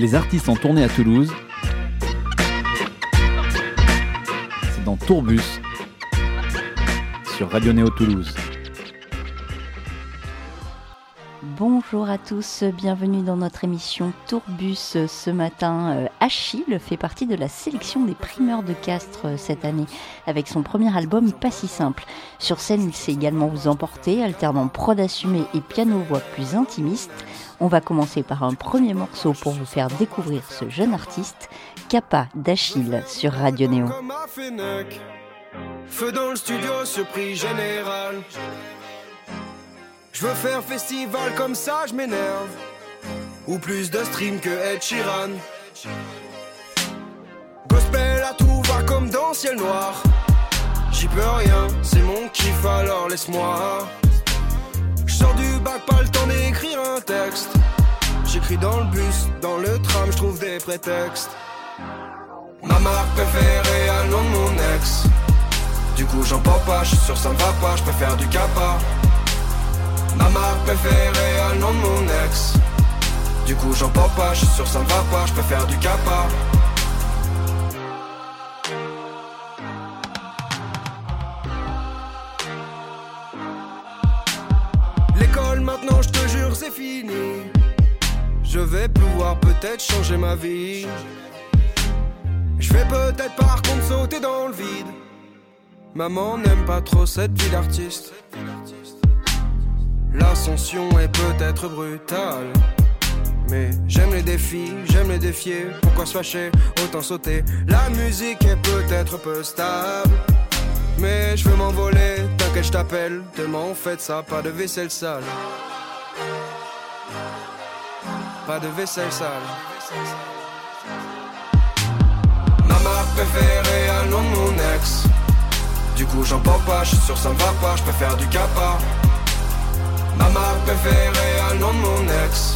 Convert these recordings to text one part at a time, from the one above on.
Les artistes en tournée à Toulouse. C'est dans Tourbus sur Radio Néo Toulouse. Bonjour à tous, bienvenue dans notre émission Tourbus. Ce matin, euh, Achille fait partie de la sélection des primeurs de Castres euh, cette année avec son premier album Pas si simple. Sur scène, il sait également vous emporter, alternant prod assumé et piano-voix plus intimiste. On va commencer par un premier morceau pour vous faire découvrir ce jeune artiste, Kappa d'Achille sur Radio Néo. Feu studio, surprise. Je veux faire festival comme ça, je m'énerve. Ou plus de stream que Ed Sheeran. Gospel à tout va comme dans ciel noir. J'y peux rien, c'est mon kiff alors laisse-moi. Je sors du bac, pas le temps d'écrire un texte. J'écris dans le bus, dans le tram, je trouve des prétextes. Ma marque préférée à nom de mon ex. Du coup j'en porte pas, je suis sûr ça me va pas, je préfère du kappa. Ma marque préférée à nom de mon ex. Du coup j'en porte pas, je suis sûr ça me va pas, je préfère du kappa. L'école maintenant je te jure c'est fini. Je vais pouvoir peut-être changer ma vie. Je vais peut-être par contre sauter dans le vide. Maman n'aime pas trop cette vie d'artiste. L'ascension est peut-être brutale. Mais j'aime les défis, j'aime les défier. Pourquoi se fâcher Autant sauter. La musique est peut-être peu stable. Mais je veux m'envoler, t'inquiète, je t'appelle. Demain on fait ça, pas de vaisselle sale. Pas de vaisselle sale. Ma préférée de mon ex. Du coup j'en porte pas, je suis sûr ça me va pas, je préfère du kappa. Ma marque préférée à nom de mon ex.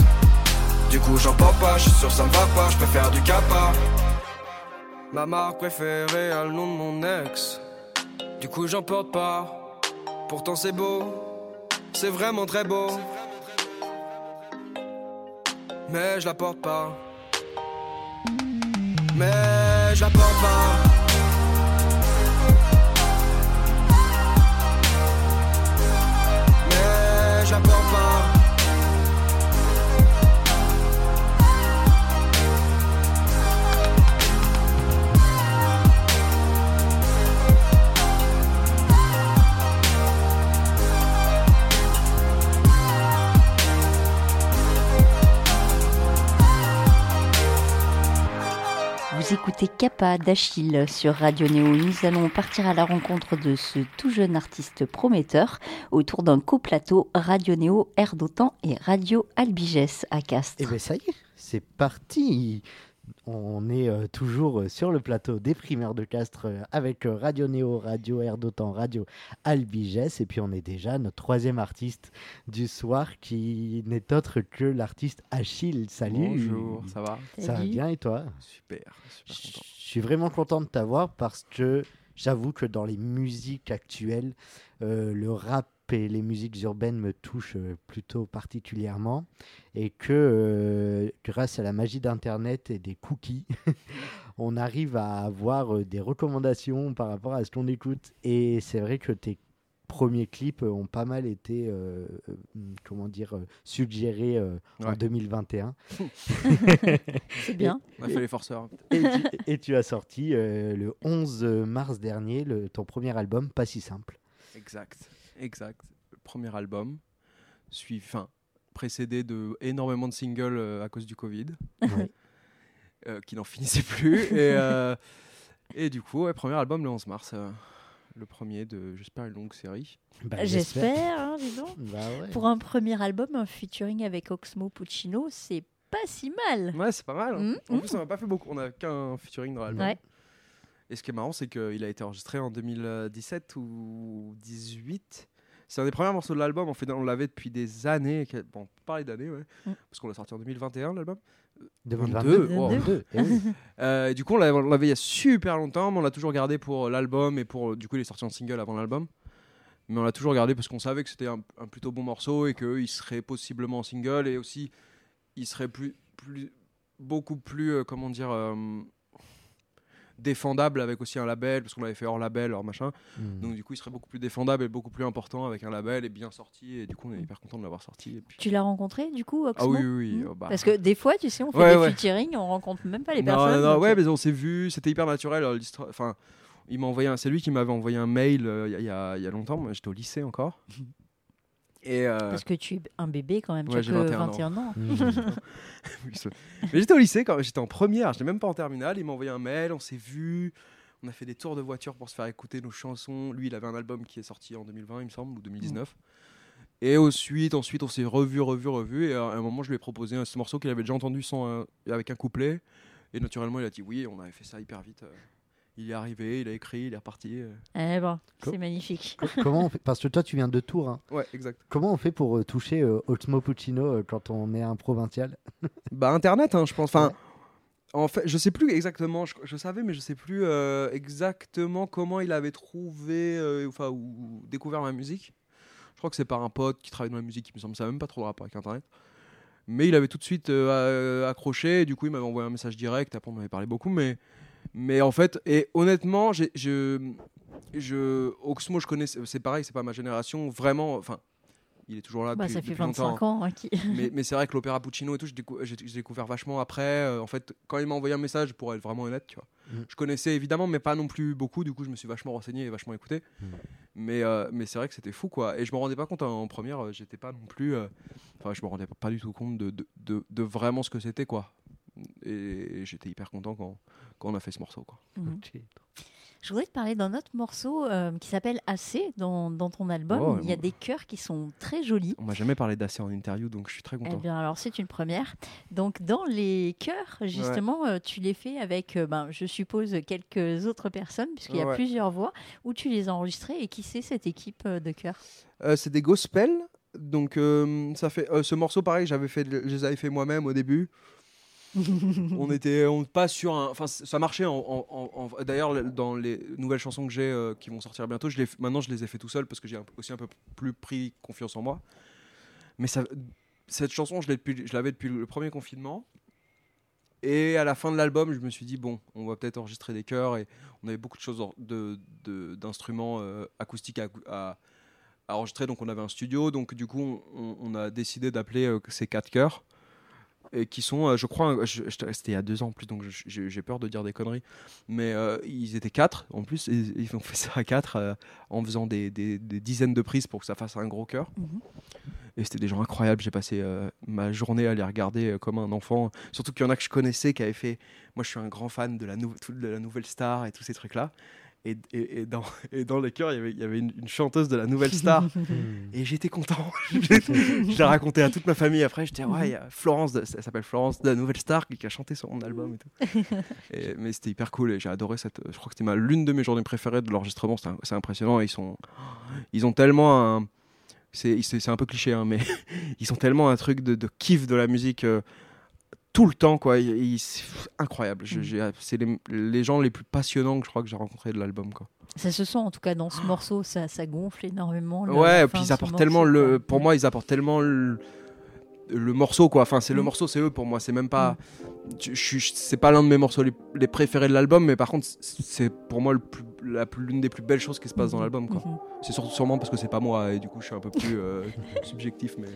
Du coup j'en porte pas, je suis sûr ça me va pas, je préfère du kappa. Ma marque préférée à nom de mon ex. Du coup j'en porte pas. Pourtant c'est beau, c'est vraiment très beau. Mais je la porte pas. Mais je la porte pas. Vous écoutez Kappa d'Achille sur Radio Néo. Nous allons partir à la rencontre de ce tout jeune artiste prometteur autour d'un coplateau Radio Néo, Air et Radio Albigès à Castres. Et bien ça y est, c'est parti. On est euh, toujours euh, sur le plateau des primeurs de Castres euh, avec euh, Radio Néo, Radio Air d'Otan, Radio Albigès. Et puis on est déjà notre troisième artiste du soir qui n'est autre que l'artiste Achille. Salut. Bonjour, ça va? Ça va bien et toi? Super, Je super content. suis vraiment content de t'avoir parce que j'avoue que dans les musiques actuelles, euh, le rap et les musiques urbaines me touchent euh, plutôt particulièrement et que euh, grâce à la magie d'Internet et des cookies, on arrive à avoir euh, des recommandations par rapport à ce qu'on écoute. Et c'est vrai que tes premiers clips ont pas mal été, euh, euh, comment dire, suggérés euh, en Ouais. 2021. C'est bien. On a fait les forceurs. Et tu, et tu as sorti euh, le 11 mars dernier le, ton premier album, Pas si simple. Exact, exact. Le premier album, suivi, enfin, précédé de énormément de singles euh, à cause du Covid, Ouais. euh, qui n'en finissaient plus. et, euh, et du coup, ouais, premier album le 11 mars. euh, le premier de, j'espère, une longue série. Bah, J'espère, hein, dis donc. Bah ouais. Pour un premier album, un featuring avec Oxmo Puccino, c'est pas si mal. Ouais, c'est pas mal. hein. Mhm, En plus, on n'a pas fait beaucoup. On a qu'un featuring dans l'album. Ouais. Et ce qui est marrant, c'est qu'il a été enregistré en 2017 ou 18. C'est un des premiers morceaux de l'album. En fait, on l'avait depuis des années. Bon, parler d'années, ouais. Mm. Parce qu'on l'a sorti en 2021, l'album. 2022. 22, wow. 22, eh oui. Euh, et du coup, on l'avait il y a super longtemps, mais on l'a toujours gardé pour euh, l'album et pour. euh, Du coup, il est sorti en single avant l'album. Mais on l'a toujours gardé parce qu'on savait que c'était un, un plutôt bon morceau et qu'il serait possiblement en single et aussi il serait plus, plus beaucoup plus, euh, comment dire, euh, défendable avec aussi un label, parce qu'on l'avait fait hors label, hors machin. Hmm. Donc du coup, il serait beaucoup plus défendable et beaucoup plus important avec un label et bien sorti. Et du coup, on est hyper content de l'avoir sorti. Et puis... Tu l'as rencontré du coup, Oxmo Ah oui, oui, oui. Mm. euh, bah, Parce que des fois, tu sais, on fait Ouais, des ouais. featuring, on rencontre même pas les non, personnes. non, non, donc, ouais, euh, mais on s'est vu, c'était hyper naturel. euh, Enfin, il m'a envoyé un, c'est lui qui m'avait envoyé un mail euh, il y a- il y, a- il y a longtemps. J'étais au lycée encore. Et euh, Parce que tu es un bébé quand même, tu Ouais, as que 21 ans. 21 ans. Oui, c'est- mais j'étais au lycée quand j'étais en première, j'étais même pas en terminale. Il m'a envoyé un mail, on s'est vu, on a fait des tours de voiture pour se faire écouter nos chansons. Lui, il avait un album qui est sorti en 2020, il me semble, ou 2019. Et ensuite, ensuite, on s'est revu, revu, revu. Et à un moment, je lui ai proposé un- ce morceau qu'il avait déjà entendu sans, euh, avec un couplet. Et naturellement, il a dit oui. On avait fait ça hyper vite. euh. Il est arrivé, il a écrit, il est reparti. euh. Eh ben, Co- c'est magnifique. Co- Comment on fait Parce que toi, tu viens de Tours. hein. Ouais, exact. Comment on fait pour euh, toucher euh, Puccino euh, quand on est un provincial? Bah Internet, hein, je pense. Enfin, Ouais. en fait, je sais plus exactement. Je, je savais, mais je sais plus euh, exactement comment il avait trouvé, euh, enfin, ou, ou découvert ma musique. Je crois que c'est par un pote qui travaille dans la musique. Il me semble, ça n'a même pas trop de rapport avec Internet. Mais il avait tout de suite euh, a- accroché. Et du coup, il m'avait envoyé un message direct. Après, on m'avait parlé beaucoup, mais, mais en fait, et honnêtement, j'ai, je, je, Oxmo, je connais. C'est pareil, c'est pas ma génération. Vraiment, enfin. Il est toujours là Bah, depuis, ça fait depuis longtemps25 ans. hein, qui- mais, mais c'est vrai que l'opéra Puccino et tout, j'ai décou- j'ai j'ai découvert vachement après. Euh, en fait, quand il m'a envoyé un message, pour être vraiment honnête, tu vois, Mm. je connaissais évidemment, mais pas non plus beaucoup. Du coup, je me suis vachement renseigné et vachement écouté. Mm. Mais, euh, mais c'est vrai que c'était fou, quoi. Et je me rendais pas compte en, en première, euh, j'étais pas non plus. euh, Enfin, je me rendais pas, pas du tout compte de, de, de- de vraiment ce que c'était, quoi. Et, j'étais hyper content quand, quand on a fait ce morceau, quoi. Mhm. Je voudrais te parler d'un autre morceau euh, qui s'appelle Assez dans, dans ton album. Oh, Il y a bon. des chœurs qui sont très jolis. On m'a jamais parlé d'assez en interview, donc je suis très Eh content. bien, alors c'est une première. Donc, dans les chœurs, justement, euh, tu les fais avec, euh, ben, je suppose, quelques autres personnes, puisqu'il y a Ouais. plusieurs voix, où tu les as enregistrées. Et qui c'est cette équipe euh, de chœurs? Euh, c'est des gospels. Donc euh, ça fait euh, ce morceau pareil, j'avais fait, je les avais fait moi-même au début. on était on pas sur un enfin ça marchait d'ailleurs le- dans les nouvelles chansons que j'ai euh, qui vont sortir bientôt je maintenant je les ai fait tout seul parce que j'ai aussi un peu plus pris confiance en moi. Mais cette chanson je l'avais depuis le premier confinement. Et à la fin de l'album je me suis dit bon on va peut-être enregistrer des chœurs et on avait beaucoup de choses d'instruments euh, acoustiques à, enregistrer. Donc on avait un studio. Donc du coup on, a décidé d'appeler euh, ces quatre chœurs qui sont, euh, je crois, c'était il y a deux ans en plus, donc j'ai peur de dire des conneries. Mais euh, ils étaient quatre en plus, et ils ont fait ça à quatre euh, en faisant des, des- des dizaines de prises pour que ça fasse un gros cœur. Mhm. Et c'était des gens incroyables. J'ai passé euh, ma journée à les regarder comme un enfant. Surtout qu'il y en a que je connaissais qui avaient fait. Moi, je suis un grand fan de la, nou- tout- de la nouvelle star et tous ces trucs-là. Et, et- et dans, et dans les chœurs, il y avait, il y avait une, une chanteuse de la nouvelle star. Hmm. Et j'étais content. je l'ai raconté à toute ma famille après. J'étais, ouais, il y a Florence, de- ça s'appelle Florence, de la Nouvelle Star, qui, a chanté sur mon album et tout. Et- mais c'était hyper cool et j'ai adoré cette. Je crois que c'était l'une de mes journées préférées de l'enregistrement. C'est impressionnant. Ils sont, ils ont tellement un. C'est un peu cliché, hein, mais ils ont tellement un truc de, de kiff de la musique. euh, tout le temps, quoi. Ils- c'est incroyable. C'est les, les gens les plus passionnants que je crois que j'ai rencontrés de l'album, quoi. Ça se sent en tout cas dans ce morceau, ça, ça gonfle énormément. Ouais, puis ils apportent tellement morceau, le. Pour moi, ils apportent tellement le, le morceau, quoi. Enfin, c'est le Mm. morceau, c'est eux pour moi. C'est même pas. suis. C'est pas l'un de mes morceaux les, les préférés de l'album, mais par contre, c'est pour moi le plus, la plus- l'une des plus belles choses qui se passe dans l'album, quoi. Mhm. C'est surtout sûrement parce que c'est pas moi et du coup, je suis un peu plus euh, subjectif, mais.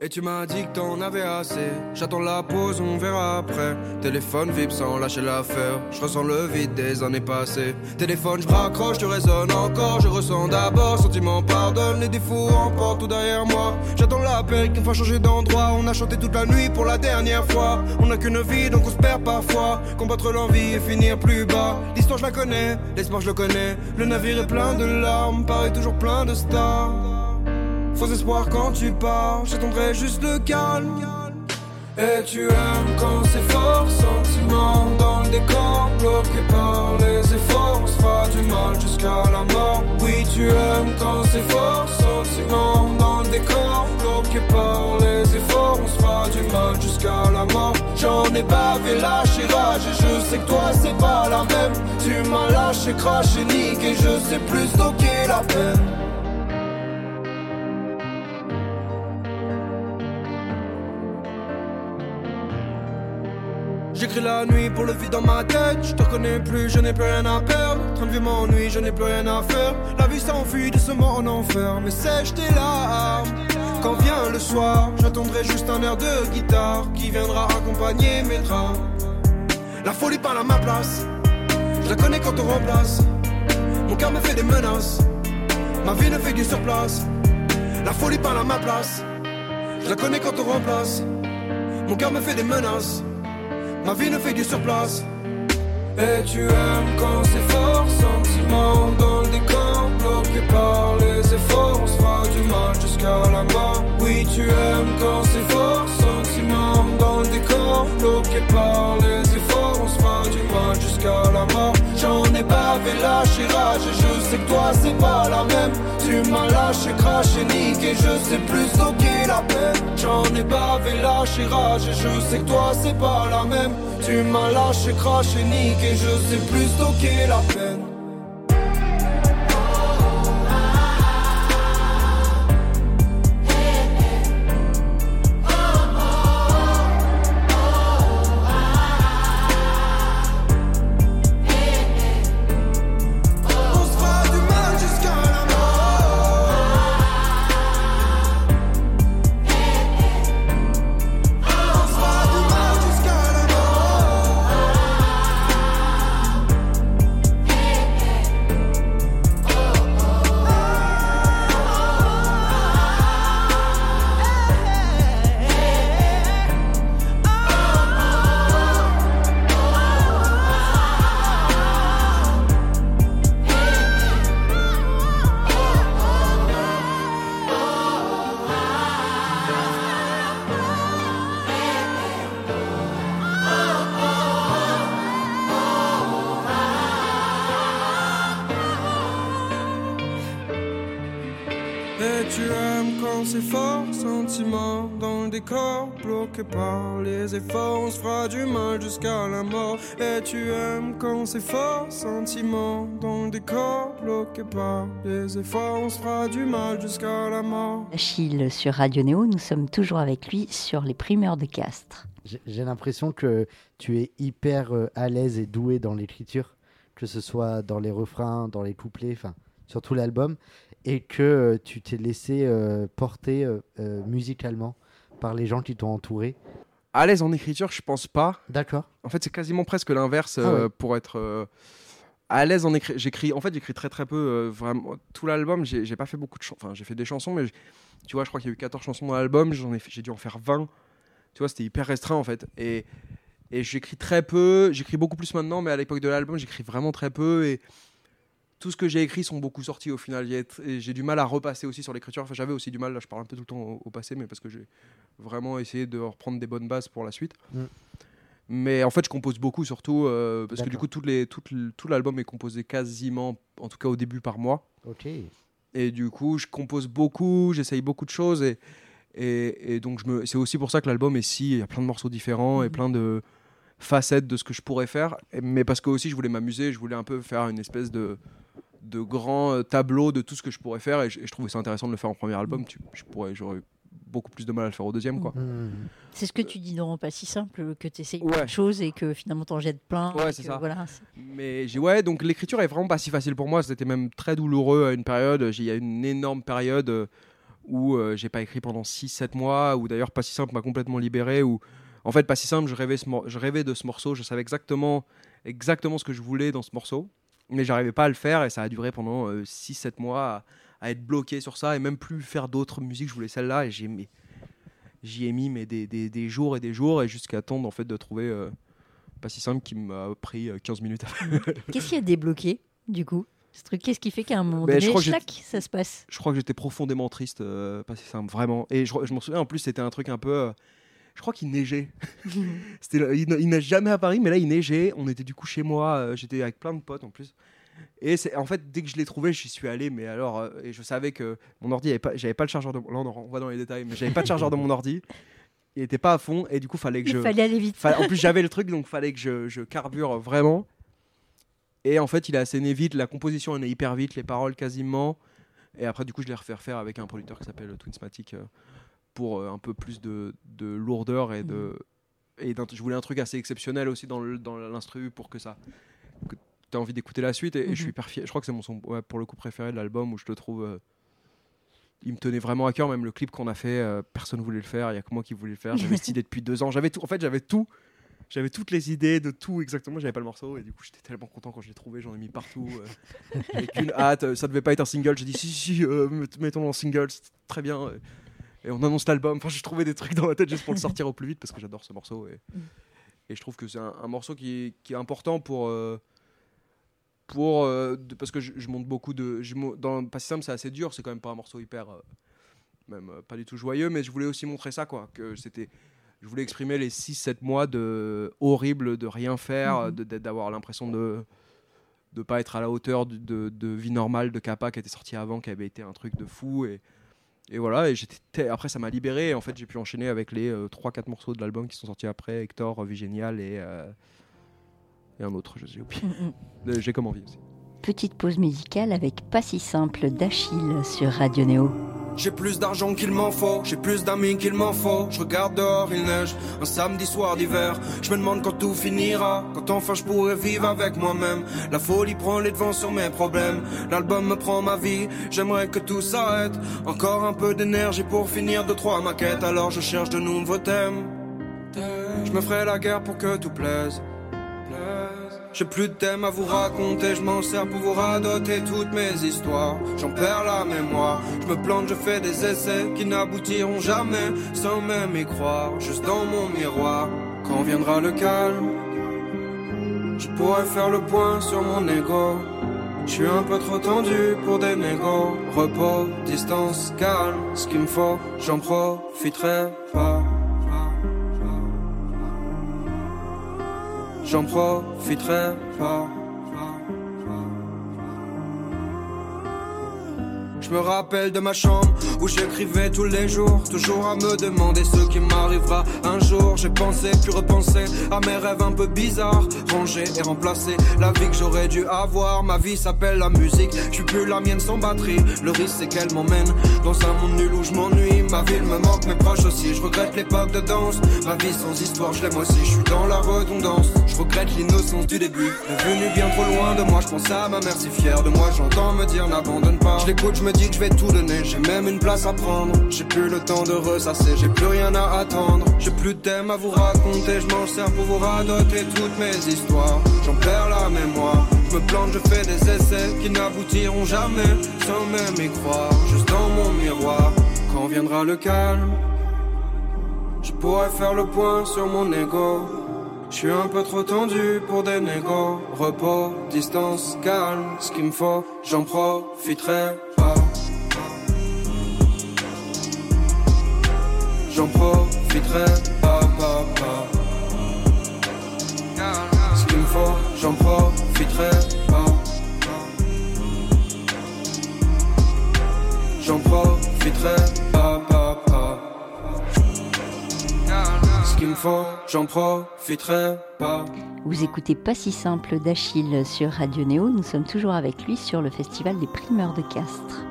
Et tu m'as dit que t'en avais assez. J'attends la pause, on verra après. Téléphone vibre sans lâcher l'affaire. Je ressens le vide des années passées. Téléphone, je raccroche, tu résonnes encore. Je ressens d'abord, sentiment pardonne. Les défauts emportent tout derrière moi. J'attends l'appel qui fasse changer d'endroit. On a chanté toute la nuit pour la dernière fois. On n'a qu'une vie, donc on se perd parfois. Combattre l'envie et finir plus bas. L'histoire, je la connais, l'espoir, je le connais. Le navire est plein de larmes, paraît toujours plein de stars. Faux espoir quand tu pars, j'attendrai juste le calme. Et tu aimes quand c'est fort, sentiment dans le décor, bloqué par les efforts, on se fera du mal jusqu'à la mort. Oui, tu aimes quand c'est fort, sentiment dans le décor, bloqué par les efforts, on se fera du mal jusqu'à la mort. J'en ai bavé, lâché rage, et je sais que toi c'est pas la même. Tu m'as lâché, craché, niqué, je sais plus stocker la peine. J'écris la nuit pour le vide dans ma tête. Je te connais plus, je n'ai plus rien à perdre. Train de vie m'ennuie, je n'ai plus rien à faire. La vie s'enfuit doucement en enfer. Mais sèche tes larmes. Quand vient le soir, j'attendrai juste un air de guitare qui viendra accompagner mes trains. La folie parle à ma place. Je la connais quand on remplace. Mon cœur me fait des menaces. Ma vie ne fait du surplace. La folie parle à ma place. Je la connais quand on remplace. Mon cœur me fait des menaces. Ma vie ne fait du surplace. Et tu aimes quand c'est fort, sentiment dans le décor, bloqué par les efforts, on se du mal jusqu'à la mort. Oui, tu aimes quand c'est fort, sentiment dans le décor, bloqué par les efforts, du mal jusqu'à la mort. J'en ai bavé, lâché rage, et je sais que toi c'est pas la même. Tu m'as lâché, craché, niqué, je sais plus stocker la peine. J'en ai bavé, lâché rage, et je sais que toi c'est pas la même. Tu m'as lâché, craché, niqué, je sais plus stocker la peine. Fort, sentiment dans le décor, bloqué par les efforts, on se fera du mal jusqu'à la mort. Et tu aimes quand c'est fort, sentiment dans le décor, bloqué par les efforts, on se fera du mal jusqu'à la mort. Achille sur Radio Néo, nous sommes toujours avec lui sur les primeurs de Castres. J'ai l'impression que tu es hyper euh, à l'aise et doué dans l'écriture, que ce soit dans les refrains, dans les couplets, enfin, sur tout l'album, et que euh, tu t'es laissé euh, porter euh, musicalement par les gens qui t'ont entouré. À l'aise en écriture, je pense pas. D'accord. En fait, c'est quasiment presque l'inverse Ah ouais. pour être à l'aise en écriture. J'écris, en fait, j'écris très très peu. euh, vraiment, tout l'album, j'ai pas fait beaucoup de chansons. Enfin, j'ai fait des chansons, mais tu vois, je crois qu'il y a eu 14 chansons dans l'album. J'en ai, j'ai dû en faire 20. Tu vois, c'était hyper restreint en fait. Et, et j'écris très peu. J'écris beaucoup plus maintenant, mais à l'époque de l'album, j'écris vraiment très peu. Et tout ce que j'ai écrit sont beaucoup sortis au final. Et J'ai du mal à repasser aussi sur l'écriture. Enfin, j'avais aussi du mal. Là, je parle un peu tout le temps au, au passé, mais parce que j'ai vraiment essayé de reprendre des bonnes bases pour la suite. Mm. Mais en fait, je compose beaucoup, surtout euh, parce que du coup, toutes les, toutes l- tout l'album est composé quasiment, en tout cas au début, par moi. Ok. Et du coup, je compose beaucoup, j'essaye beaucoup de choses. Et, et, et donc, je me... c'est aussi pour ça que l'album est si. Il y a plein de morceaux différents et plein de facettes de ce que je pourrais faire. Mais parce que aussi, je voulais m'amuser, je voulais un peu faire une espèce de, de grand euh, tableau de tout ce que je pourrais faire. Et je, et je trouvais ça intéressant de le faire en premier album. Tu, je pourrais, j'aurais eu beaucoup plus de mal à le faire au deuxième. Quoi. Hmm. C'est ce que tu dis dans Pas si simple, que tu essayes Ouais. plein de choses et que finalement t'en jettes plein. Ouais, c'est ça. Voilà, Mais j'ai ouais, donc l'écriture est vraiment pas si facile pour moi. C'était même très douloureux à une période. J'ai- Il y a une énorme période euh, où euh, j'ai pas écrit pendant 6-7 mois, où d'ailleurs Pas si simple m'a complètement libéré. Où en fait, Pas si simple, je rêvais, ce mor- je rêvais de ce morceau. Je savais exactement, exactement ce que je voulais dans ce morceau, mais j'arrivais pas à le faire et ça a duré pendant 6-7 mois à, à être bloqué sur ça et même plus faire d'autres musiques. Je voulais celle-là et mis- j'y ai mis mais des, des- des jours et des jours et jusqu'à attendre en fait de trouver. euh, pas si simple qui m'a pris euh, 15 minutes à faire. Qu'est-ce qui a débloqué du coup ce truc? Qu'est-ce qui fait qu'à un moment Ben, donné, crois que j'ai- schlac, ça se passe? Je crois que j'étais profondément triste, euh, pas si simple, vraiment. Et je, je m'en souviens, en plus, c'était un truc un peu. Je crois qu'il neigeait. C'était, le- il, il neige jamais à Paris, mais là, il neigeait. On était du coup chez moi, euh, j'étais avec plein de potes en plus. Et c'est, en fait, dès que je l'ai trouvé, j'y suis allé, mais alors. euh, et je savais que mon ordi, avait pas, j'avais pas le chargeur de. Là, on, va dans les détails, mais j'avais pas de chargeur de mon ordi. Il était pas à fond, et du coup, fallait que je. Il fallait aller vite. En plus, j'avais le truc, donc fallait que je, je carbure vraiment. Et en fait, il a assez né vite. La composition elle est hyper vite, les paroles quasiment. Et après, du coup, je l'ai refait refaire avec un producteur qui s'appelle Twinsmatic euh, pour euh, un peu plus de, de lourdeur et de, et d'un- je voulais un truc assez exceptionnel aussi dans l'instru pour que ça que tu as envie d'écouter la suite et, et je suis Mhm. hyper fier. Je crois que c'est mon son ouais, pour le coup préféré de l'album où je le trouve euh, il me tenait vraiment à cœur. Même le clip qu'on a fait euh, personne voulait le faire. Il y a que moi qui voulais le faire. J'avais cette idée depuis deux ans. J'avais tout en fait j'avais tout. J'avais toutes les idées de tout exactement. J'avais pas le morceau et du coup j'étais tellement content quand je l'ai trouvé. J'en ai mis partout euh, avec une hâte. Ça devait pas être un single. J'ai dit si si, euh, met- mettons en single. C'est très bien et on annonce l'album enfin j'ai trouvé des trucs dans ma tête juste pour le sortir au plus vite parce que j'adore ce morceau et, Mm. et je trouve que c'est un, un morceau qui est, qui est important pour euh, pour euh, de- parce que je, je monte beaucoup de je dans pas si simple c'est assez dur c'est quand même pas un morceau hyper euh, même pas du tout joyeux mais je voulais aussi montrer ça quoi que c'était je voulais exprimer les 6-7 mois de horrible de rien faire d'être- d'avoir l'impression de de pas être à la hauteur de, de, de vie normale de Kappa qui était sorti avant qui avait été un truc de fou et et voilà et j'étais après ça m'a libéré et en fait j'ai pu enchaîner avec les 3-4 morceaux de l'album qui sont sortis après Hector Vie Géniale et euh, et un autre je sais oublié Mm, mm. Euh, j'ai comme envie aussi Petite pause musicale avec Pas si simple d'Achille sur Radio Néo. J'ai plus d'argent qu'il m'en faut, j'ai plus d'amis qu'il m'en faut. Je regarde dehors, il neige, un samedi soir d'hiver. Je me demande quand tout finira, quand enfin je pourrai vivre avec moi-même. La folie prend les devants sur mes problèmes. L'album me prend ma vie, j'aimerais que tout s'arrête. Encore un peu d'énergie pour finir deux trois maquettes, alors je cherche de nouveaux thèmes. Je me ferai la guerre pour que tout plaise. J'ai plus de thèmes à vous raconter, je m'en sers pour vous radoter toutes mes histoires. J'en perds la mémoire, je me plante, je fais des essais qui n'aboutiront jamais, sans même y croire, juste dans mon miroir. Quand viendra le calme, je pourrais faire le point sur mon ego. Je suis un peu trop tendu pour des négos. Repos, distance, calme, ce qu'il me faut, j'en profiterai pas. J'en profiterai pas. Je me rappelle de ma chambre où j'écrivais tous les jours, toujours à me demander ce qui m'arrivera un jour. J'ai pensé puis repensé à mes rêves un peu bizarres, ranger et remplacer la vie que j'aurais dû avoir. Ma vie s'appelle la musique, je suis plus la mienne sans batterie. Le risque c'est qu'elle m'emmène dans un monde nul où je m'ennuie. Ma ville me manque, mes proches aussi. Je regrette l'époque de danse, ma vie sans histoire, je l'aime aussi. Je suis dans la redondance, je regrette l'innocence du début. Devenu bien trop loin de moi, je pense à ma mère si fière de moi. J'entends me dire n'abandonne pas. Je l'écoute, je me dis que je vais tout donner. J'ai même une place à prendre. J'ai plus le temps de ressasser, j'ai plus rien à attendre. J'ai plus de thèmes à vous raconter, je m'en sers pour vous radoter toutes mes histoires. J'en perds la mémoire. Je me plante, je fais des essais qui n'aboutiront jamais, sans même y croire. Juste dans mon miroir, viendra le calme, je pourrais faire le point sur mon ego. Je suis un peu trop tendu pour des négos. Repos, distance, calme, ce qu'il me faut, j'en profiterai pas. J'en profiterai pas, pas, pas. Ce qu'il me faut, j'en profiterai pas. Vous écoutez Pas si simple d'Achille sur Radio Néo. Nous sommes toujours avec lui sur le festival des primeurs de Castres.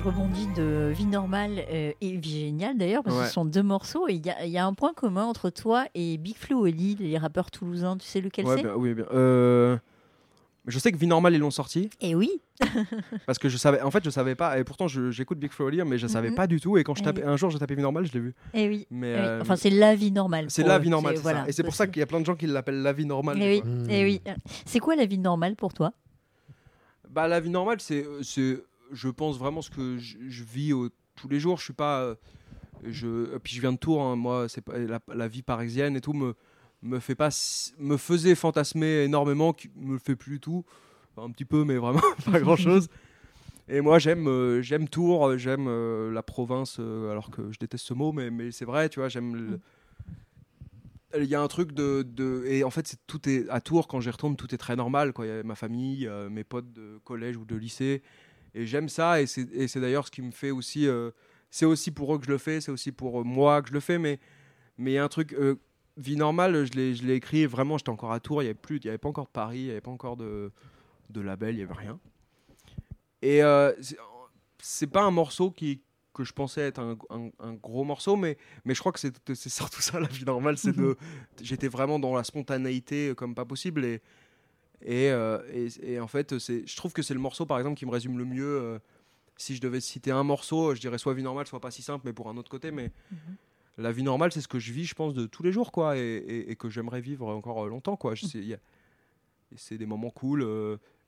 Je rebondis de Vie normale euh, et Vie géniale d'ailleurs, parce que ce sont deux morceaux et il y, a- il y a un point commun entre toi et Big Flo Oli, les rappeurs toulousains. Tu sais lequel Ouais, c'est? bien, oui, bien. Euh, je sais que Vie Normale, ils l'ont sorti. Et oui, Parce que je savais, en fait, je savais pas. Et pourtant, j'écoute Big Flo lire, mais je savais Mhm. pas du tout. Et quand je Eh tapais, un jour, j'ai tapé Vie Normale, je l'ai vu. et oui. Mais Eh oui. euh, Enfin, c'est la vie normale. c'est la vie normale, voilà, ça. Et c'est pour ça qu'il y a plein de gens qui l'appellent la vie normale. Et oui. Mm. et oui. C'est quoi la vie normale pour toi? Bah, la vie normale, c'est, je pense vraiment ce que je, je vis au- tous les jours. Je suis pas, euh, je, puis je viens de Tours. hein, moi, c'est la, la vie parisienne et tout me me fait pas, me faisait fantasmer énormément, qui me le fait plus du tout, Enfin, un petit peu, mais vraiment pas grand chose. Et moi, j'aime, euh, j'aime Tours, j'aime euh, la province, euh, alors que je déteste ce mot, mais, mais c'est vrai, tu vois, j'aime. le- il y a un truc de, de- et en fait tout est à Tours quand j'y retourne tout est très normal quoi il y a ma famille mes potes de collège ou de lycée et j'aime ça et c'est d'ailleurs ce qui me fait aussi euh, c'est aussi pour eux que je le fais c'est aussi pour euh, moi que je le fais mais mais il y a un truc euh, vie normale je l'ai je l'ai écrit vraiment j'étais encore à Tours il y avait plus il y avait pas encore de Paris il y avait pas encore de de label il y avait rien et euh, c'est- pas un morceau qui que je pensais être un, un- un gros morceau, mais, mais je crois que c'est c'est surtout ça la vie normale. C'est de j'étais vraiment dans la spontanéité comme pas possible et et, euh, et, et en fait je trouve que c'est le morceau par exemple qui me résume le mieux. euh, si je devais citer un morceau, je dirais soit vie normale, soit pas si simple, mais pour un autre côté. Mais la vie normale, c'est ce que je vis, je pense, de tous les jours, quoi, et, et- que j'aimerais vivre encore euh, longtemps, quoi. C'est des moments cool.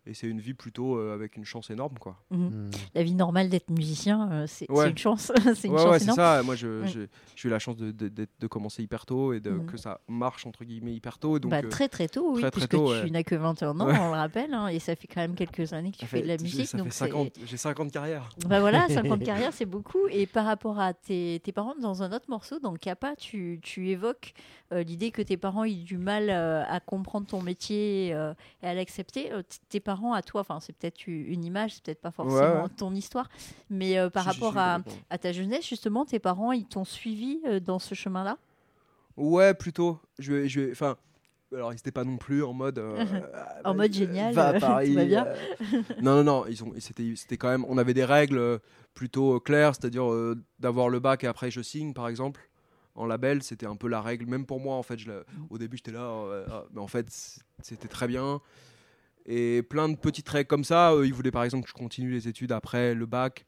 Et c'est une vie plutôt euh, avec une chance énorme, quoi. Mhm. Hmm. La vie normale d'être musicien, euh, c'est Ouais. une chance. c'est une ouais, chance ouais, ça. Moi, Ouais. j'ai eu la chance de, de- de- de commencer hyper tôt et de, Mhm. que ça marche, entre guillemets, hyper tôt. Donc, Bah, euh, très très tôt, oui, très, très puisque tôt, tu n'as que 21 ans, Ouais. on le rappelle, hein, et ça fait quand même quelques années que tu ça fais de la musique. ça donc fait c'est- 50, j'ai 50 carrières. Bah voilà, 50 carrières, c'est beaucoup. Et par rapport à tes, tes parents, dans un autre morceau, dans Kappa, tu, tu évoques euh, l'idée que tes parents aient du mal euh, à comprendre ton métier euh, et à l'accepter. Euh, tes parents, à toi, enfin, c'est peut-être une image, c'est peut-être pas forcément Ouais, ton histoire, mais euh, par Si, rapport si, à, ta jeunesse, justement, tes parents, ils t'ont suivi euh, dans ce chemin-là? Ouais, plutôt. Je vais, je enfin, alors ils n'étaient pas non plus en mode. euh, ah, En vas-y, mode génial, Va à Paris. tout va bien. non, non, non. Ils ont, c'était, c'était quand même. On avait des règles plutôt claires, c'est-à-dire d'avoir le bac et après je signe, par exemple. En label, c'était un peu la règle, même pour moi en fait. Je l'ai- au début, j'étais là, euh, ah, mais en fait, c'était très bien. Et plein de petites règles comme ça. euh, ils voulaient par exemple que je continue les études après le bac.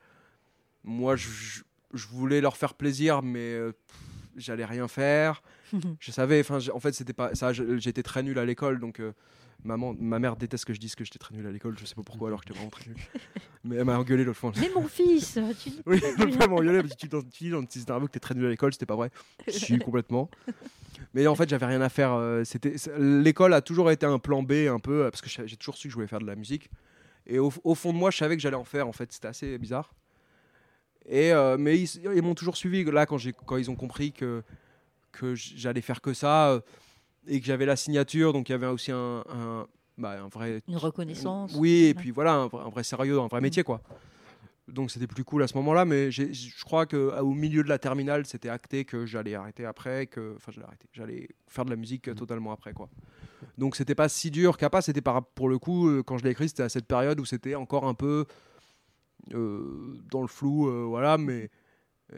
Moi, je, je- voulais leur faire plaisir, mais euh, pff, j'allais rien faire. je savais, enfin, en fait, c'était pas ça. J'étais très nul à l'école, donc euh, maman, ma mère déteste que je dise que j'étais très nul à l'école. Je sais pas pourquoi, alors que j'étais vraiment très nul. Mais elle m'a engueulé l'autre fois. Mais mon fils, tu Oui, elle m'a engueulé parce que tu, dis dans le petit interview que t'es très nul à l'école, c'était pas vrai. Je suis complètement. Mais en fait, j'avais rien à faire. euh, C'était l'école a toujours été un plan B un peu parce que j'ai toujours su que je voulais faire de la musique. Et au, au fond de moi, je savais que j'allais en faire. En fait, c'était assez bizarre. Et euh, mais ils, ils m'ont toujours suivi. Là, quand j'ai quand ils ont compris que que j'allais faire que ça euh, et que j'avais la signature, donc il y avait aussi un un, bah, un vrai Une reconnaissance. oui, et puis voilà, un vrai, un vrai sérieux, un vrai métier, quoi. Donc c'était plus cool à ce moment-là, mais je crois qu'au milieu de la terminale, c'était acté que j'allais arrêter après, que enfin j'allais arrêter, j'allais faire de la musique euh, totalement après, quoi. Donc c'était pas si dur qu'à pas, c'était pour le coup euh, quand je l'ai écrit, c'était à cette période où c'était encore un peu euh, dans le flou, euh, voilà, mais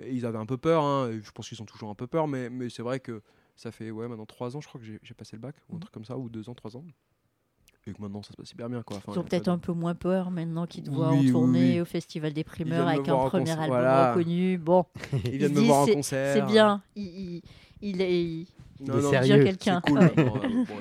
ils avaient un peu peur, hein, je pense qu'ils ont toujours un peu peur, mais, mais c'est vrai que ça fait ouais maintenant trois ans, je crois que j'ai passé le bac, ou un Mhm. truc comme ça, ou deux ans, trois ans. Et que maintenant ça se passe hyper bien quoi. Enfin, Ils ont peut-être de- un peu moins peur maintenant qu'ils te voient Oui, en tournée oui. au Festival des Primeurs me avec un premier album voilà. reconnu. Bon, Ils viennent me voir en c'est- concert. c'est bien. Il, il, il est. Non, sérieux. quelqu'un. cool. Ouais. Bon,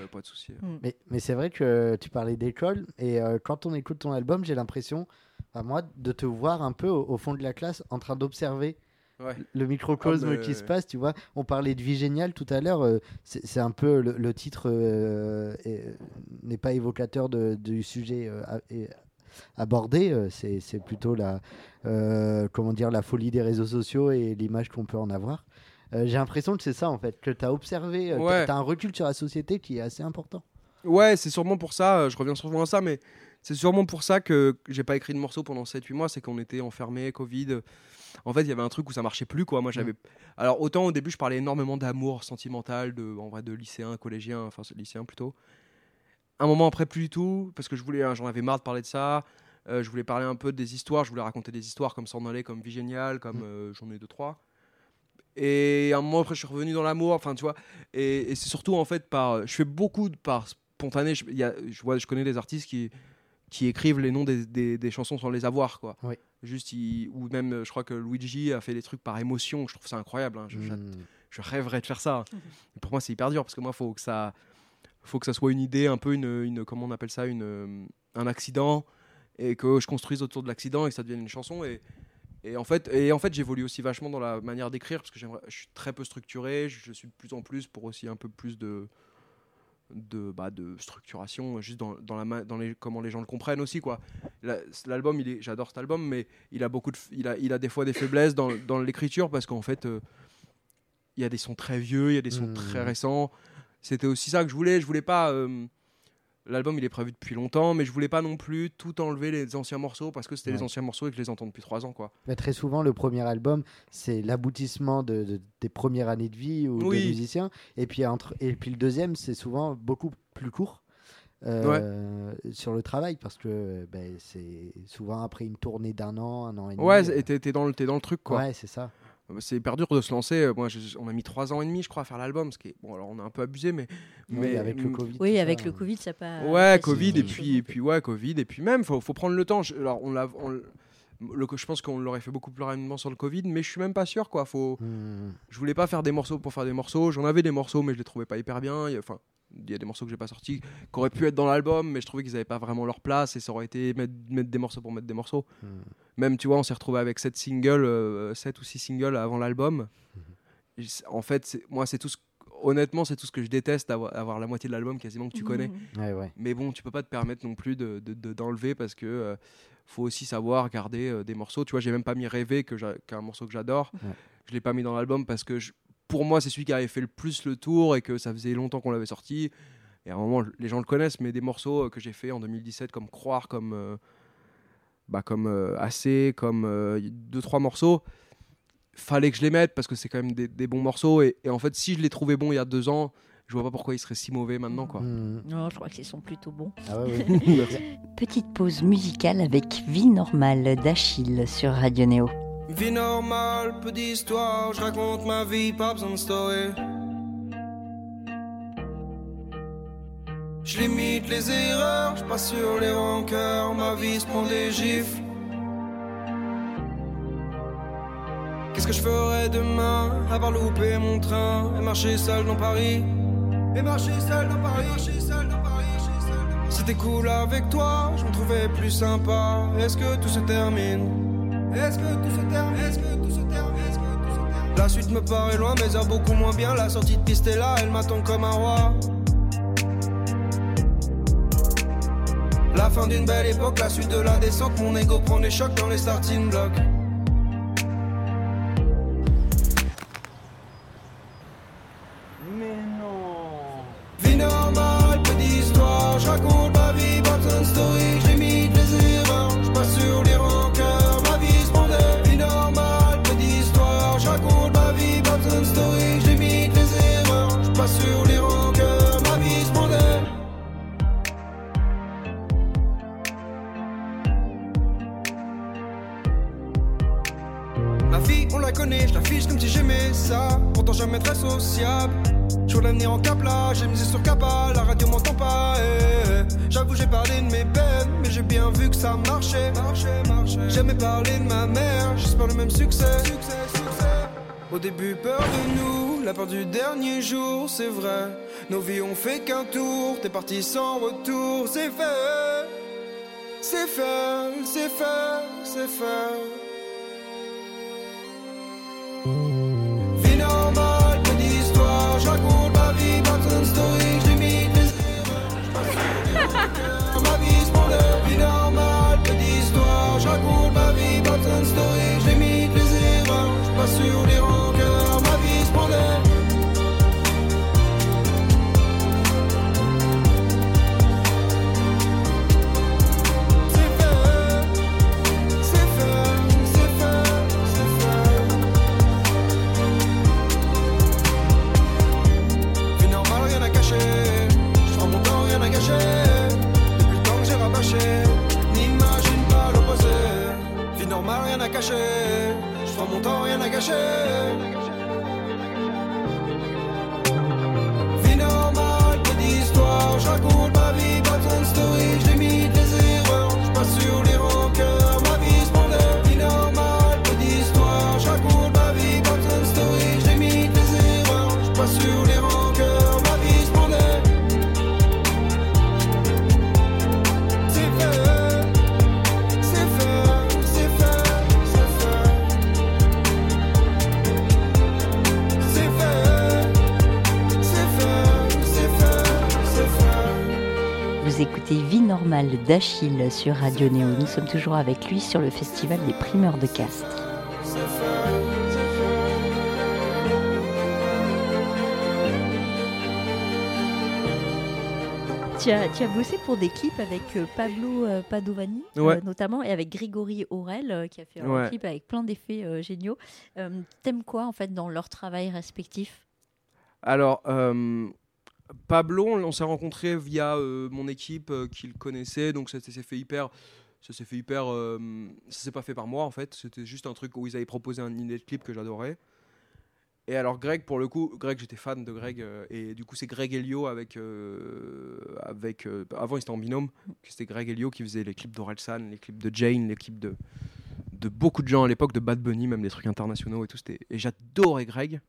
a pas de souci. Mais, mais c'est vrai que tu parlais d'école et euh, quand on écoute ton album, j'ai l'impression, enfin, moi, de te voir un peu au, au fond de la classe en train d'observer Ouais. le microcosme qui se passe. Tu vois, on parlait de vie géniale tout à l'heure. euh, c'est un peu le, le titre euh, est- n'est pas évocateur de- du sujet euh, abordé. euh, c'est plutôt la euh, comment dire la folie des réseaux sociaux et l'image qu'on peut en avoir. Euh, j'ai l'impression que c'est ça en fait, que tu as observé, euh, Ouais. t'as un recul sur la société qui est assez important. Ouais, c'est sûrement pour ça, euh, je reviens souvent à ça, mais c'est sûrement pour ça que j'ai pas écrit de morceaux pendant 7-8 mois, c'est qu'on était enfermés, Covid. En fait, il y avait un truc où ça marchait plus, quoi. Moi, j'avais. Alors, autant au début, je parlais énormément d'amour sentimental, de, en vrai, de lycéen, collégien, enfin, lycéen plutôt. Un moment après, plus du tout, parce que je voulais, hein, j'en avais marre de parler de ça. Euh, je voulais parler un peu des histoires, je voulais raconter des histoires comme aller, comme Vie géniale, comme Mm. euh, j'en ai deux, trois. Et un moment après, je suis revenu dans l'amour, enfin, tu vois. Et, et c'est surtout, en fait, par. Je fais beaucoup de par spontané. Je, il y a- je, vois, je connais des artistes qui, qui écrivent les noms des, des- des chansons sans les avoir, quoi. Oui. Juste, ou même, je crois que Luigi a fait des trucs par émotion. Je trouve ça incroyable. hein. Je, Hmm. je rêverais de faire ça. Pour moi, c'est hyper dur parce que moi, faut que ça, faut que ça soit une idée, un peu une, une comment on appelle ça, une, euh, un accident, et que je construise autour de l'accident et que ça devienne une chanson. Et, et en fait, et en fait, j'évolue aussi vachement dans la manière d'écrire parce que j'aimerais, je suis très peu structuré. Je, je suis de plus en plus pour aussi un peu plus de de, bah, de structuration juste dans, dans, la ma- dans les, comment les gens le comprennent aussi quoi La- l'album il est j'adore cet album mais il a beaucoup de il a, il a des fois des faiblesses dans, dans l'écriture parce qu'en fait euh, il y a des sons très vieux, il y a des sons Mhm. très récents. C'était aussi ça que je voulais. Je voulais pas. euh, L'album, il est prévu depuis longtemps, mais je voulais pas non plus tout enlever les anciens morceaux parce que c'était les Ouais. anciens morceaux et que je les entends depuis trois ans, quoi. Mais très souvent, le premier album, c'est l'aboutissement de, de- des premières années de vie ou Oui. de musiciens. Et puis, entre, et puis le deuxième, c'est souvent beaucoup plus court. euh, sur le travail parce que ben, c'est souvent après une tournée d'un an, un an et demi. Ouais, euh, et t'es dans, le- t'es dans le truc, quoi. ouais, c'est ça. C'est hyper dur de se lancer. Euh, Moi, j'ai- on a mis trois ans et demi, je crois, à faire l'album. Ce qui est... Bon, alors on a un peu abusé, mais. Oui, mais avec le mm, Covid. Oui, avec ça, le euh, Covid, ça pas. Ouais, Covid, et puis, et puis, ouais, Covid, et puis même, faut, faut prendre le temps. Je, alors, on l'a. Le, je pense qu'on l'aurait fait beaucoup plus rapidement sur le Covid, mais je suis même pas sûr, quoi. Faut, hmm, je voulais pas faire des morceaux pour faire des morceaux. J'en avais des morceaux, mais je les trouvais pas hyper bien. Il y a- Enfin, il y a des morceaux que j'ai pas sortis, qui auraient pu être dans l'album, mais je trouvais qu'ils avaient pas vraiment leur place et ça aurait été mettre, mettre des morceaux pour mettre des morceaux. hmm. Même, tu vois, on s'est retrouvé avec 7 singles, 7 ou 6 singles avant l'album. En fait, moi, c'est tout ce. Honnêtement, c'est tout ce que je déteste, avoir, avoir la moitié de l'album quasiment que tu connais. Ouais, ouais. Mais bon, tu peux pas te permettre non plus de, de- de- d'enlever parce que euh, faut aussi savoir garder euh, des morceaux. Tu vois, j'ai même pas mis Rêver, que qu'un morceau que j'adore. Ouais. Je l'ai pas mis dans l'album parce que je- pour moi, c'est celui qui avait fait le plus le tour et que ça faisait longtemps qu'on l'avait sorti. Et à un moment, les gens le connaissent, mais des morceaux euh, que j'ai fait en 2017, comme Croire, comme, euh, bah, comme euh, Assez, comme deux, trois morceaux, fallait que je les mette parce que c'est quand même des, des bons morceaux. Et, et en fait, si je les trouvais bons il y a deux ans, je vois pas pourquoi ils seraient si mauvais maintenant. Quoi. Hmm. Non, je crois qu'ils sont plutôt bons. Ah ouais, ouais. Petite pause musicale avec Vie normale d'Achille sur Radio Néo. Vie normale, peu d'histoire, je raconte ma vie, pas besoin de story. Je limite les erreurs, je passe sur les rancœurs, ma vie se prend des gifles. Qu'est-ce que je ferais demain, à part louper mon train et marcher seul dans Paris? Et marcher seul dans Paris, seul dans Paris, marcher seul dans Paris. C'était cool avec toi, je me trouvais plus sympa. Est-ce que tout se termine? Est-ce que tout se termine? Est-ce que tout se termine? Est-ce que tout se termine? La suite me paraît loin, mais heures beaucoup moins bien. La sortie de piste est là, elle m'attend comme un roi. La fin d'une belle époque, la suite de la descente. Mon ego prend des chocs dans les starting blocks. T'es parti sans retour, c'est fait. C'est fait, c'est fait, c'est fait. Vie normale, peu Je prends mon temps, rien à gâcher. d'Achille sur Radio Néo. Nous sommes toujours avec lui sur le festival des primeurs de Castres. Tu as, tu as, bossé pour des clips avec euh, Pablo euh, Padovani, euh, notamment, et avec Grégory Aurel, qui a fait un clip avec plein d'effets géniaux. T'aimes quoi, en fait, dans leur travail respectif? Alors, Pablo, on, s'est rencontré via euh, mon équipe euh, qui le connaissait, donc ça, s'est fait hyper. Ça s'est fait hyper. euh, ça s'est pas fait par moi en fait, c'était juste un truc où ils avaient proposé un idée de clip que j'adorais. Et alors, Greg, pour le coup, Greg, j'étais fan de Greg, euh, et du coup, c'est Greg Elio avec. avec avant, ils étaient en binôme, c'était Greg Elio qui faisait les clips d'Orelsan, les clips de Jane, les clips de, de beaucoup de gens à l'époque, de Bad Bunny, même des trucs internationaux et tout. Et j'adorais Greg.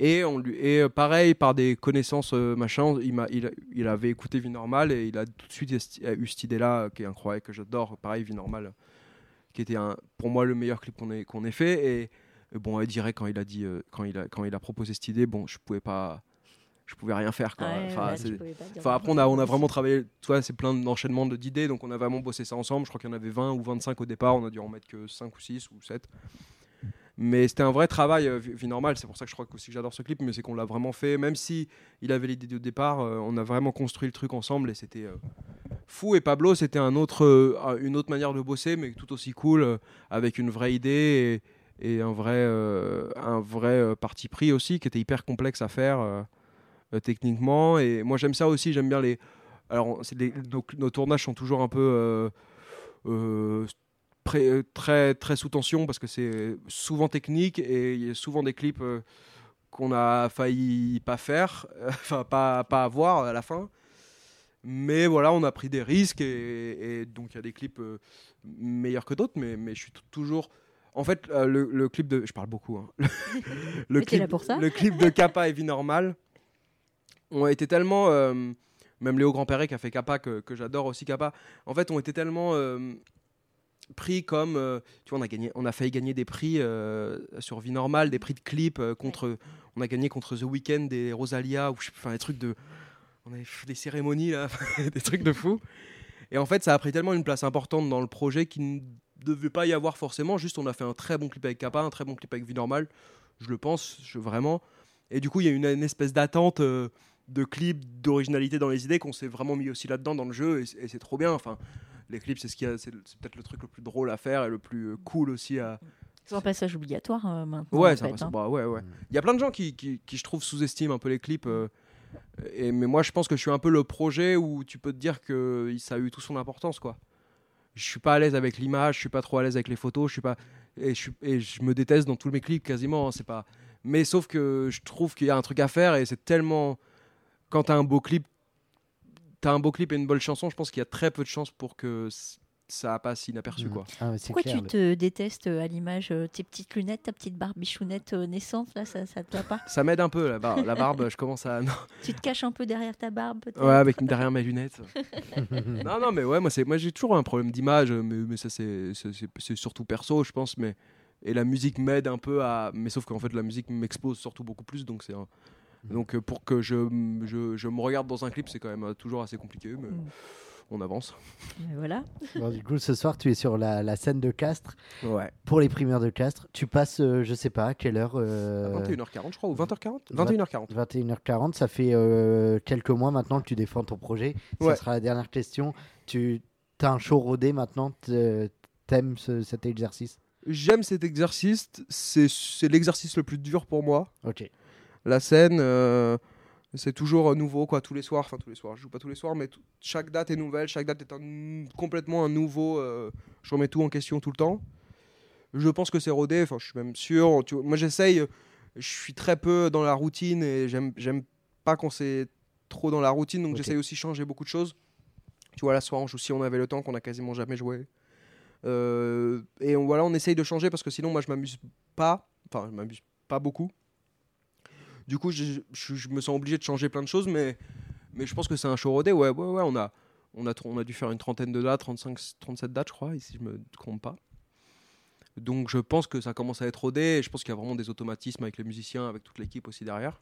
Et, on lui, et euh, pareil, par des connaissances euh, machin, il, m'a, il, il avait écouté Vie Normale et il a tout de suite eu cette idée-là euh, qui est incroyable, que j'adore. Pareil, Vie Normale, qui était un, pour moi le meilleur clip qu'on ait, qu'on ait fait. Et, bon, elle dirait quand il a dit, quand il a, quand il a proposé cette idée, bon, je pouvais pas, je pouvais rien faire. Quoi. Ouais, Enfin, après, on a, on a vraiment travaillé, c'est plein d'enchaînements de- d'idées, donc on a vraiment bossé ça ensemble. Je crois qu'il y en avait 20 ou 25 au départ, on a dû en mettre que 5 ou 6 ou 7. Mais c'était un vrai travail, euh, vie normale, c'est pour ça que je crois aussi que j'adore ce clip, mais c'est qu'on l'a vraiment fait, même si il avait l'idée au départ, euh, on a vraiment construit le truc ensemble et c'était euh, fou. Et Pablo, c'était une autre manière de bosser, mais tout aussi cool, avec une vraie idée et, un vrai, un vrai parti pris aussi, qui était hyper complexe à faire techniquement. Et moi, j'aime ça aussi, j'aime bien les. Alors, nos, tournages sont toujours un peu. Très, très sous tension parce que c'est souvent technique et il y a souvent des clips euh, qu'on a failli pas faire, euh, enfin pas, pas avoir à la fin. Mais voilà, on a pris des risques et, et donc il y a des clips euh, meilleurs que d'autres, mais, mais je suis toujours. En fait, euh, le, le clip de. Je parle beaucoup. hein. le, Mais t'es là pour ça. le clip de Kappa et Vie Normale ont été tellement. euh, même Léo Grandpéré qui a fait Kappa, que, que j'adore aussi Kappa, en fait, ont été tellement euh, pris comme. euh, tu vois, on a, gagné, on a failli gagner des prix euh, sur Vie Normale, des prix de clip euh, contre. On a gagné contre The Weeknd et Rosalia, ou enfin des trucs de. On avait des cérémonies là, des trucs de fou. Et en fait, ça a pris tellement une place importante dans le projet qu'il ne devait pas y avoir forcément. Juste, on a fait un très bon clip avec Kappa, un très bon clip avec Vie Normale, je le pense, vraiment. Et du coup, il y a une, espèce d'attente euh, de clip, d'originalité dans les idées qu'on s'est vraiment mis aussi là-dedans dans le jeu, et, et c'est trop bien. Enfin, les clips, c'est ce qu'il y a- c'est peut-être le truc le plus drôle à faire et le plus euh, cool aussi à, C'est un passage obligatoire euh, maintenant. Ouais, en ça, fait, hein. bah ouais, ouais. Mm. Il y a plein de gens qui, qui, qui, je trouve, sous-estiment un peu les clips. euh, et, mais moi, je pense que je suis un peu le projet où tu peux te dire que ça a eu tout son importance, quoi. Je suis pas à l'aise avec l'image, je suis pas trop à l'aise avec les photos, je suis pas et je, suis, et je me déteste dans tous mes clips quasiment. hein, c'est pas. Mais sauf que je trouve qu'il y a un truc à faire et c'est tellement. Quand t'as un beau clip, t'as un beau clip et une bonne chanson, je pense qu'il y a très peu de chances pour que ça passe inaperçu, Mm. quoi. Ah, Pourquoi clair, tu te détestes euh, à l'image euh, tes petites lunettes, ta petite barbichounette euh, naissante là, ça, ça te va pas? Ça m'aide un peu la, bar- la barbe. je commence à. non. Tu te caches un peu derrière ta barbe Ouais, avec derrière mes lunettes. non, non, mais ouais, moi, c'est, moi j'ai toujours un problème d'image, mais, mais ça, c'est, c'est, c'est- c'est surtout perso, je pense. Mais, et la musique m'aide un peu à. Mais sauf qu'en fait, la musique m'expose surtout beaucoup plus. Donc, c'est un- donc euh, pour que je, m- je, je me regarde dans un clip, c'est quand même euh, toujours assez compliqué. Mais Mm. on avance. Voilà. Bon, du coup, ce soir, tu es sur la, la scène de Castres. Ouais. Pour les primeurs de Castres, tu passes, euh, je sais pas, à quelle heure euh, 21h40, je crois, ou 20h40 vingt- 21h40. 21h40, ça fait euh, quelques mois maintenant que tu défends ton projet. Ouais. Ça sera la dernière question. Tu as un show rodé maintenant, t'aimes ce- cet exercice? J'aime cet exercice, c'est, c'est l'exercice le plus dur pour moi. Ok. La scène euh, c'est toujours euh, nouveau quoi tous les soirs enfin tous les soirs je joue pas tous les soirs mais chaque date est nouvelle chaque date est un- complètement un nouveau euh, je remets tout en question tout le temps. Je pense que c'est rodé enfin je suis même sûr tu vois, moi j'essaye je suis très peu dans la routine et j'aime pas quand c'est trop dans la routine donc j'essaye aussi de changer beaucoup de choses. Tu vois la soir on joue si on avait le temps qu'on a quasiment jamais joué. Euh, et on, voilà on essaye de changer parce que sinon moi je m'amuse pas enfin je m'amuse pas beaucoup du coup, je, je- je me sens obligé de changer plein de choses, mais, mais je pense que c'est un show rodé. Ouais, ouais, ouais, on a, on, a, tr- on a dû faire une trentaine de dates, 35, 37 dates, je crois, si je me trompe pas. Donc je pense que ça commence à être rodé, et je pense qu'il y a vraiment des automatismes avec les musiciens, avec toute l'équipe aussi derrière.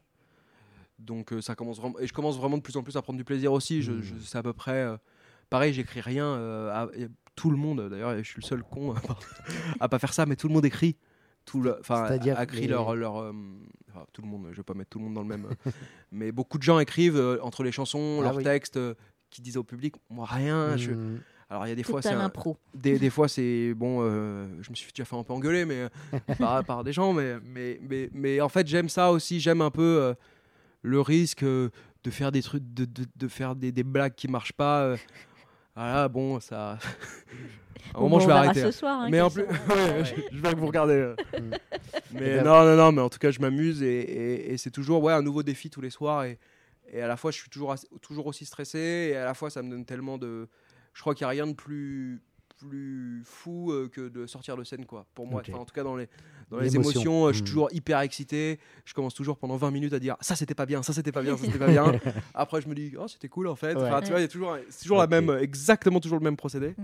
Donc euh, ça commence vraiment, et je commence vraiment de plus en plus à prendre du plaisir aussi. Je, je sais à peu près, euh, pareil, j'écris rien. euh, à- tout le monde, d'ailleurs, je suis le seul con à à pas faire ça, mais tout le monde écrit. Tout le, a écrit les- leur, leur euh, enfin, tout le monde, je vais pas mettre tout le monde dans le même, mais beaucoup de gens écrivent euh, entre les chansons, Ah leurs oui. textes, euh, qui disent au public, moi rien. je- Hmm. Alors il y a des Tout fois, c'est un- des, des fois c'est bon, euh, je me suis déjà fait un peu engueuler, mais par, par des gens, mais, mais, mais, mais en fait j'aime ça aussi, j'aime un peu euh, le risque euh, de faire des trucs, de, de, de faire des, des blagues qui marchent pas. Voilà, bon, ça. à un Bon, moment, bah, je on vais verra arrêter. ce soir. hein, mais en plus, je, vais vous regarder. euh. Mm. mais Eh ben- non, non, non, mais en tout cas, je m'amuse et, et- et c'est toujours ouais, un nouveau défi tous les soirs. Et, et à la fois, je suis toujours, toujours aussi stressé et à la fois, ça me donne tellement de. Je crois qu'il n'y a rien de plus plus fou euh, que de sortir de scène quoi pour moi. Enfin, en tout cas dans les dans les émotions euh, je suis Mm. toujours hyper excité je commence toujours pendant 20 minutes à dire ça c'était pas bien ça c'était pas bien ça c'était pas bien après je me dis oh c'était cool en fait Ouais. enfin tu vois il y a toujours c'est toujours la même exactement toujours le même procédé Mm.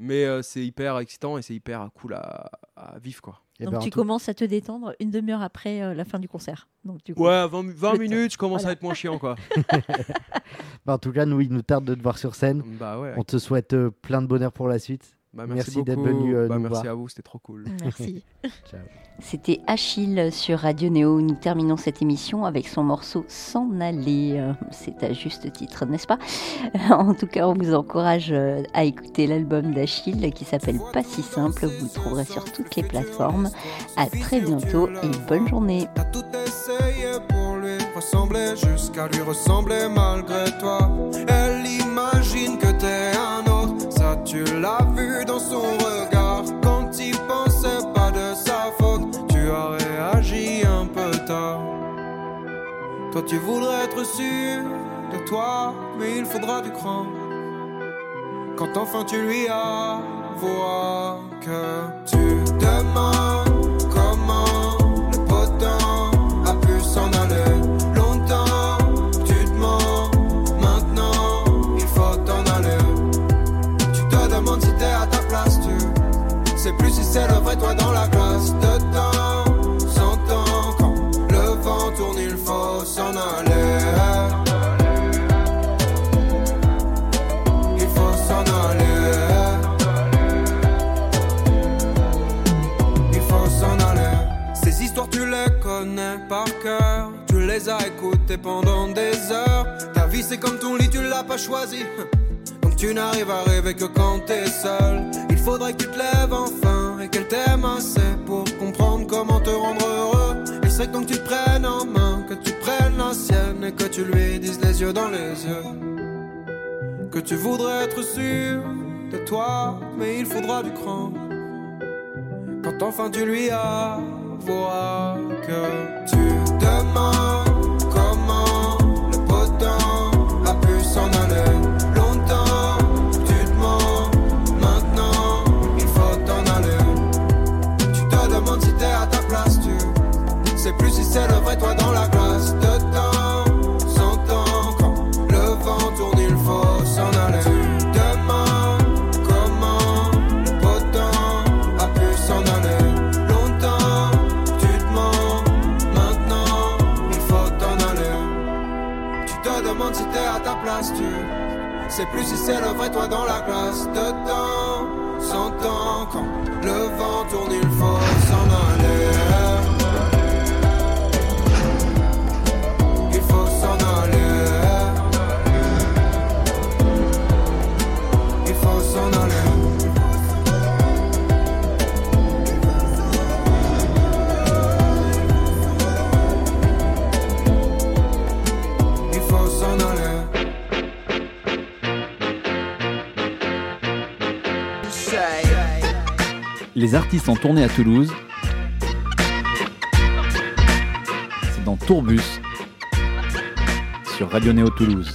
Mais euh, c'est hyper excitant et c'est hyper cool à, à vivre quoi. Donc ben, en tu tout- commences à te détendre une demi-heure après euh, la fin du concert. Donc du coup, Ouais, 20, mi- 20 Le minutes, je commence Voilà. à être moins chiant quoi. bah, en tout cas, nous, il nous tarde de te voir sur scène. bah ouais. On te souhaite euh, plein de bonheur pour la suite. Bah, merci merci d'être venu, euh, Bah, nous merci voir. à vous, c'était trop cool. merci. C'était Achille sur Radio Néo. Nous terminons cette émission avec son morceau S'en aller. Euh, C'est à juste titre, n'est-ce pas? En tout cas, on vous encourage euh, à écouter l'album d'Achille qui s'appelle Pas si simple. Vous le trouverez sur toutes les plateformes. À très bientôt et bonne journée. T'as tout essayé pour lui ressembler, jusqu'à lui ressembler malgré toi. Elle imagine que t'es un autre, ça tu l'as son regard. Quand il pensait pas de sa faute, tu as réagi un peu tard. Toi tu voudrais être sûr de toi, mais il faudra du cran. Quand enfin tu lui avoueras que tu demandes pendant des heures. Ta vie, c'est comme ton lit, tu l'as pas choisi. Donc tu n'arrives à rêver que quand t'es seul. Il faudrait que tu te lèves enfin et qu'elle t'aime assez pour comprendre comment te rendre heureux. Il serait que tu te prennes en main, que tu prennes la sienne et que tu lui dises les yeux dans les yeux. Que tu voudrais être sûr de toi, mais il faudra du cran. Quand enfin tu lui avoueras que tu demandes tournée à Toulouse. C'est dans Tourbus sur Radio Néo Toulouse.